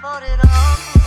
for it all.